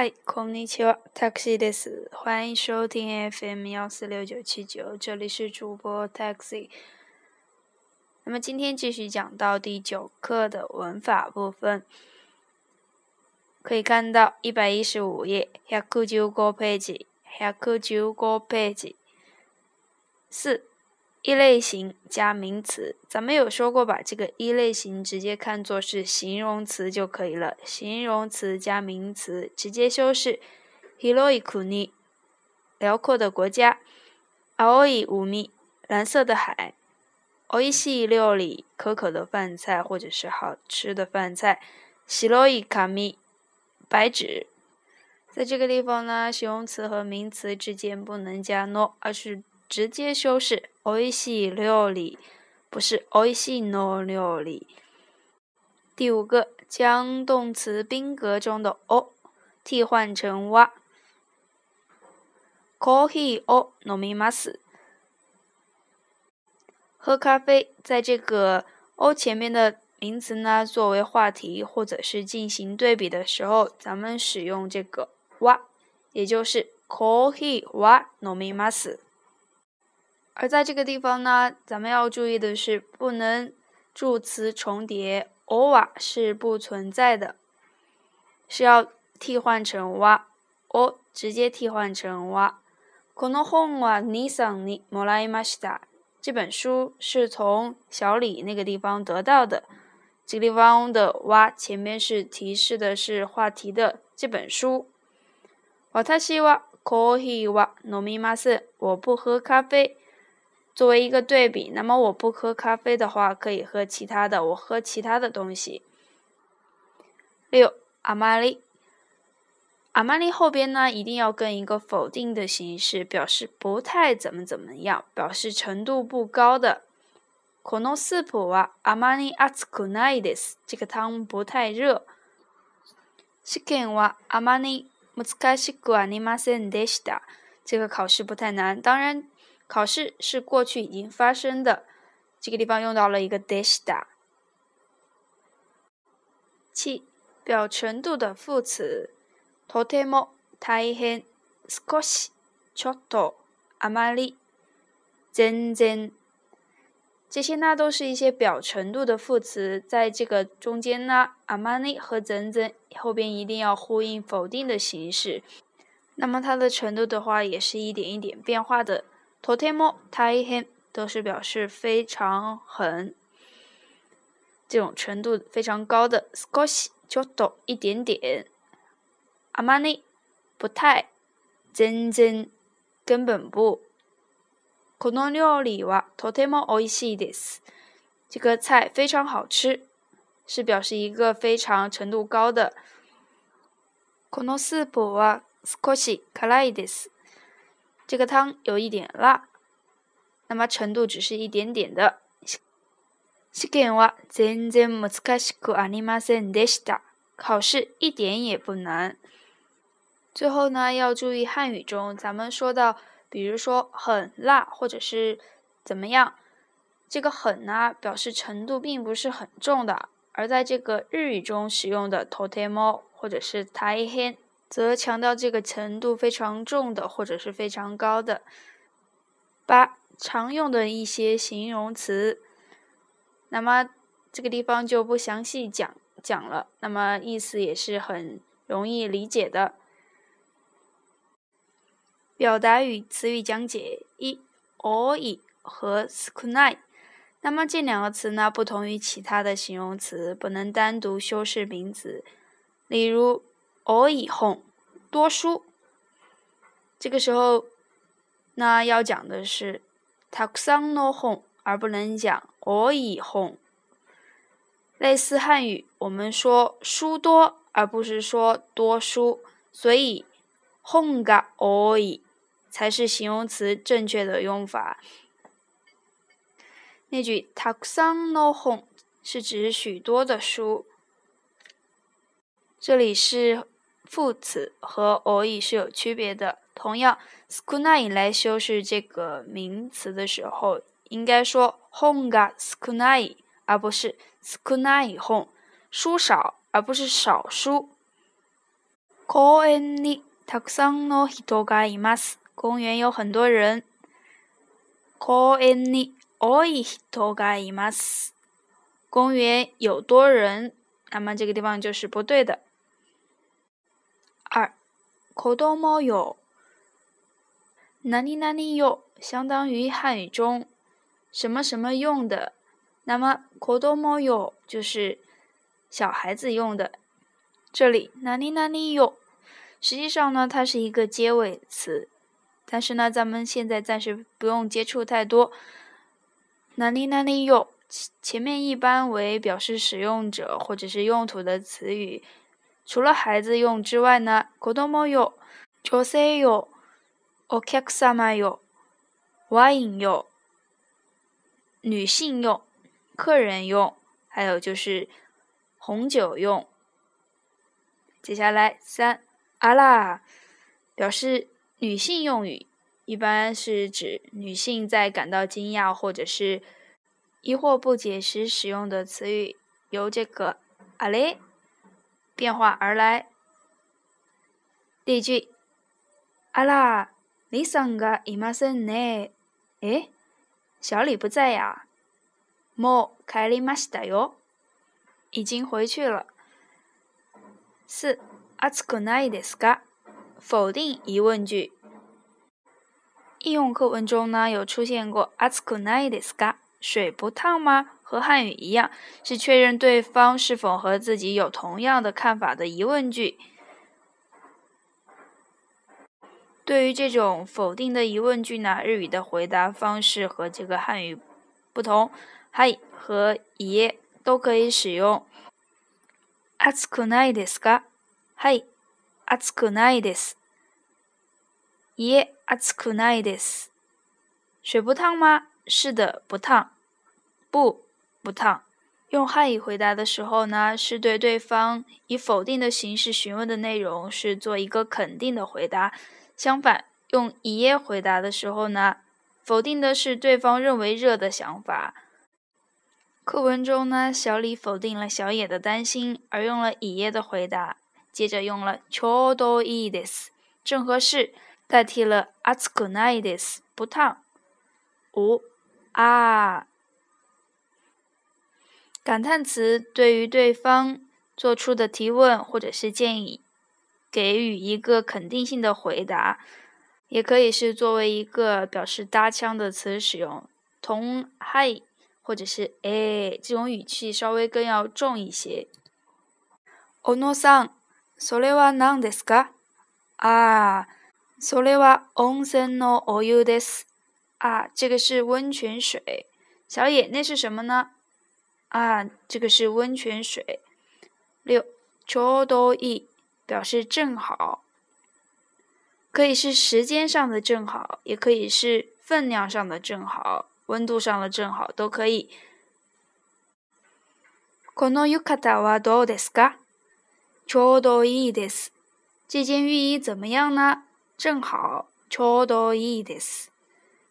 嗨，こんにちは、タクシーです。欢迎收听 FM 幺四六九七九，这里是主播タクシー。那么今天继续讲到第九课的文法部分，可以看到一百一十五页、百九十五ページ、百九十五ページ、四。一类型加名词，咱们有说过，把这个一类型直接看作是形容词就可以了。形容词加名词，直接修饰。広い国，辽阔的国家。青い海，蓝色的海。美味しい料理，可口的饭菜或者是好吃的饭菜。白い紙，白纸。在这个地方呢，形容词和名词之间不能加 no，而是。 直接修饰“おいしい料理”，不是“おいしいの料理”。第五个，将动词宾格中的“お”替换成“わ”。コーヒーを飲みます。喝咖啡，在这个“お”前面的名词呢，作为话题或者是进行对比的时候，咱们使用这个“わ”，也就是“コーヒーは飲みます”。 而在这个地方呢，咱们要注意的是，不能助词重叠，ova 是不存在的，是要替换成哇，o 直接替换成哇。この本は兄さんにもらいました。这本书是从小李那个地方得到的。这个地方的哇前面是提示的是话题的这本书。私はコーヒーは飲みません。我不喝咖啡。 作为一个对比，那么我不喝咖啡的话，可以喝其他的，我喝其他的东西。六，阿玛丽，阿玛丽后边呢，一定要跟一个否定的形式，表示不太怎么怎么样，表示程度不高的。このスープはあまり熱くないです。这个汤不太热。試験はあまり難しくありませんでした。这个考试不太难，当然。 考试是过去已经发生的，这个地方用到了一个 deshita。七，表程度的副词，とても、大変、少し、ちょっと、あまり、全然，这些呢都是一些表程度的副词，在这个中间呢，あまり和全然后边一定要呼应否定的形式，那么它的程度的话，也是一点一点变化的。 とても大変都是表示非常很，这种程度非常高的。少しちょっと一点点。あまり不太。全然根本不。この料理はとても美味しいです。这个菜非常好吃，是表示一个非常程度高的。このスープは少し辛いです。 这个汤有一点辣，那么程度只是一点点的。試験は全然難しくありませんでした。考试一点也不难。最后呢，要注意汉语中，咱们说到，比如说很辣或者是怎么样，这个很呢，表示程度并不是很重的。而在这个日语中使用的とても或者是大変。 则强调这个程度非常重的，或者是非常高的。八常用的一些形容词，那么这个地方就不详细讲讲了，那么意思也是很容易理解的。表达与词语讲解一おい和少ない，那么这两个词呢，不同于其他的形容词，不能单独修饰名词，例如。 おい本多书，这个时候，那要讲的是たくさんの本，而不能讲おい本。类似汉语，我们说书多，而不是说多书，所以本が多い才是形容词正确的用法。那句たくさんの本是指许多的书，这里是。 副词和 oi 是有区别的。同样，skunai 来修饰这个名词的时候，应该说 honga skunai，而不是 skunai hon。书少，而不是少书。 公園にたくさんの人がいます。公園有很多人。公園に多い人がいます。公園有多人，那么这个地方就是不对的。 二、子供有何々用相当于汉语中什么什么用的，那么子供有就是小孩子用的。这里哪里哪里用实际上呢，它是一个结尾词，但是呢，咱们现在暂时不用接触太多。哪里哪里用。前面一般为表示使用者或者是用途的词语，除了孩子用之外呢，子供用、女性用、お客様用、ワイン用、女性用、客人用，还有就是红酒用。接下来三阿拉表示女性用语，一般是指女性在感到惊讶或者是。疑惑不解时使用的词语，由这个“あれ” 变化而来。例句：あら、李さんがいませんね。诶，小李不在呀。もう帰りましたよ。已经回去了。四、暑くないですか？否定疑问句。应用课文中呢，有出现过“暑くないですか”。 水不烫吗？和汉语一样，是确认对方是否和自己有同样的看法的疑问句。对于这种否定的疑问句呢，日语的回答方式和这个汉语不同。嗨和耶都可以使用。暑くないですか？嗨，暑くないです。耶，暑くないです。水不烫吗？ 是的，不烫。不，不烫。用汉语回答的时候呢，是对对方以否定的形式询问的内容，是做一个肯定的回答。相反，用一耶回答的时候呢，否定的是对方认为热的想法。课文中呢，小李否定了小野的担心，而用了一耶的回答。接着用了ちょうどいいです，正合适，代替了暑くないです，不烫。五。 啊！感叹词对于对方做出的提问或者是建议，给予一个肯定性的回答，也可以是作为一个表示搭腔的词使用，同嗨或者是哎这种语气稍微更要重一些。おのさん、それは何ですか？啊，それは温泉のお湯です。 啊，这个是温泉水。小野，那是什么呢？啊，这个是温泉水。六，ちょうどいい表示正好，可以是时间上的正好，也可以是分量上的正好，温度上的正好都可以。この浴衣はどうですか？ちょうどいいです。这件浴衣怎么样呢？正好，ちょうどいいです。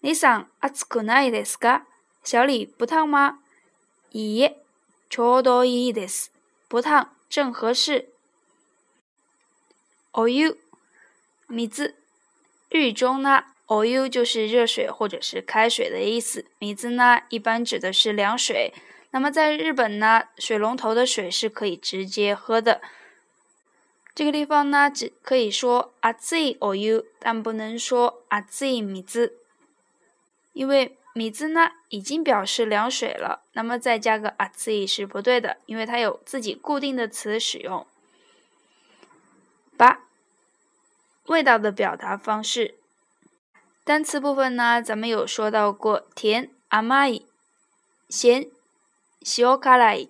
你想暑くないですか？小李不烫吗？いいえ、ちょうどいいです。不烫，正合适。お湯、水。日语中呢，お湯就是热水或者是开水的意思。水呢，一般指的是凉水。那么在日本呢，水龙头的水是可以直接喝的。这个地方呢，只可以说熱いお湯，但不能说熱い水。 因为米字呢已经表示凉水了，那么再加个啊字是不对的，因为它有自己固定的词使用。八，味道的表达方式。单词部分呢，咱们有说到过甜阿玛伊，咸西奥卡莱，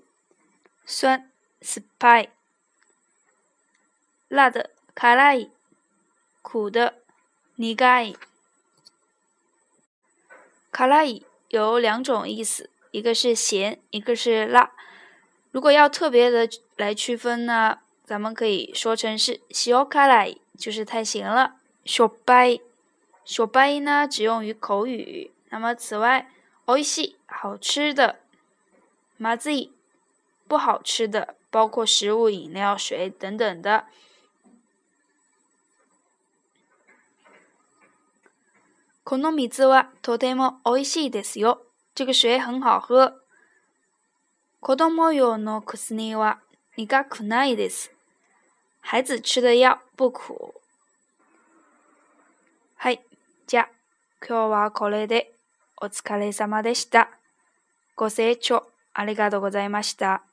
酸 spy，辣的卡拉伊，苦的尼盖。卡拉伊有两种意思，一个是咸，一个是辣。如果要特别的来区分呢，咱们可以说成是西奥卡拉伊，就是太咸了。小白，小白呢只用于口语。那么此外，おいしい好吃的，まずい不好吃的，包括食物、饮料、水等等的。 この水はとても美味しいですよ。这个水很好喝。子供用の薬は苦くないです。孩子吃的药不苦。はい。じゃあ、今日はこれでお疲れ様でした。ご清聴ありがとうございました。